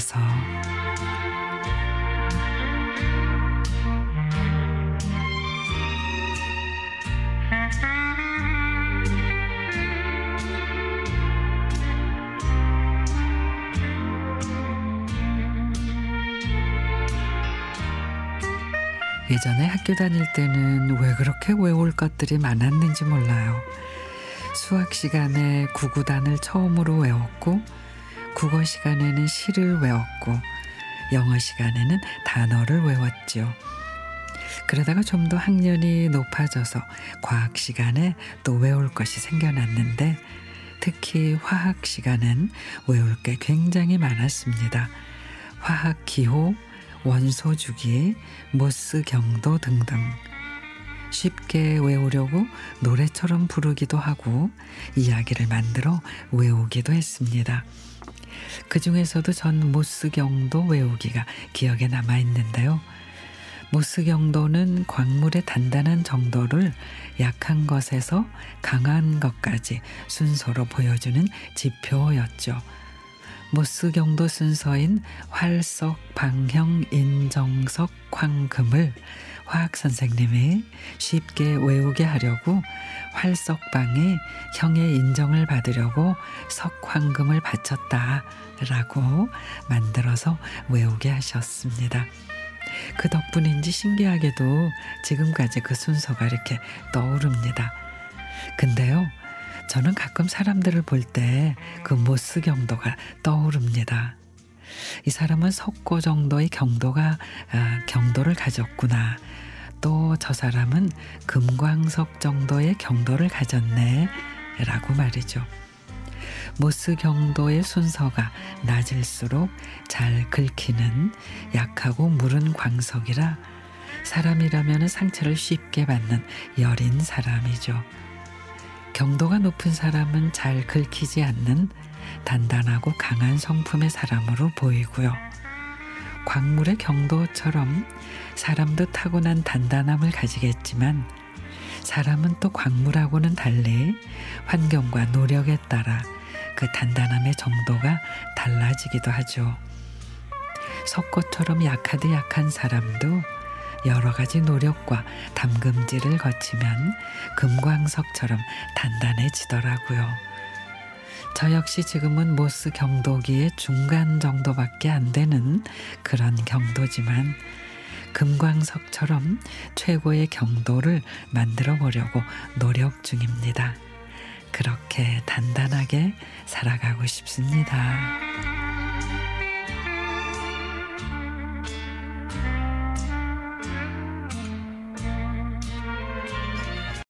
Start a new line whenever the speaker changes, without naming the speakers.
위해서 예전에 학교 다닐 때는 왜 그렇게 외울 것들이 많았는지 몰라요. 수학 시간에 구구단을 처음으로 외웠고 국어 시간에는 시를 외웠고 영어 시간에는 단어를 외웠죠. 그러다가 좀 더 학년이 높아져서 과학 시간에 또 외울 것이 생겨났는데 특히 화학 시간은 외울 게 굉장히 많았습니다. 화학 기호, 원소 주기, 모스 경도 등등. 쉽게 외우려고 노래처럼 부르기도 하고 이야기를 만들어 외우기도 했습니다. 그 중에서도 전 모스경도 외우기가 기억에 남아 있는데요. 모스경도는 광물의 단단한 정도를 약한 것에서 강한 것까지 순서로 보여주는 지표였죠. 모스경도 순서인 활석, 방형, 인정석, 황금을 화학 선생님이 쉽게 외우게 하려고 활석방에 형의 인정을 받으려고 석황금을 바쳤다라고 만들어서 외우게 하셨습니다. 그 덕분인지 신기하게도 지금까지 그 순서가 이렇게 떠오릅니다. 근데요, 저는 가끔 사람들을 볼 때 그 모스 경도가 떠오릅니다. 이 사람은 석고 정도의 경도가 아, 경도를 가졌구나. 또 저 사람은 금광석 정도의 경도를 가졌네. 라고 말이죠. 모스 경도의 순서가 낮을수록 잘 긁히는 약하고 무른 광석이라 사람이라면 상처를 쉽게 받는 여린 사람이죠. 경도가 높은 사람은 잘 긁히지 않는 단단하고 강한 성품의 사람으로 보이고요. 광물의 경도처럼 사람도 타고난 단단함을 가지겠지만 사람은 또 광물하고는 달리 환경과 노력에 따라 그 단단함의 정도가 달라지기도 하죠. 석고처럼 약하디 약한 사람도 여러 가지 노력과 담금질을 거치면 금광석처럼 단단해지더라고요. 저 역시 지금은 모스 경도기의 중간 정도밖에 안 되는 그런 경도지만 금광석처럼 최고의 경도를 만들어 보려고 노력 중입니다. 그렇게 단단하게 살아가고 싶습니다.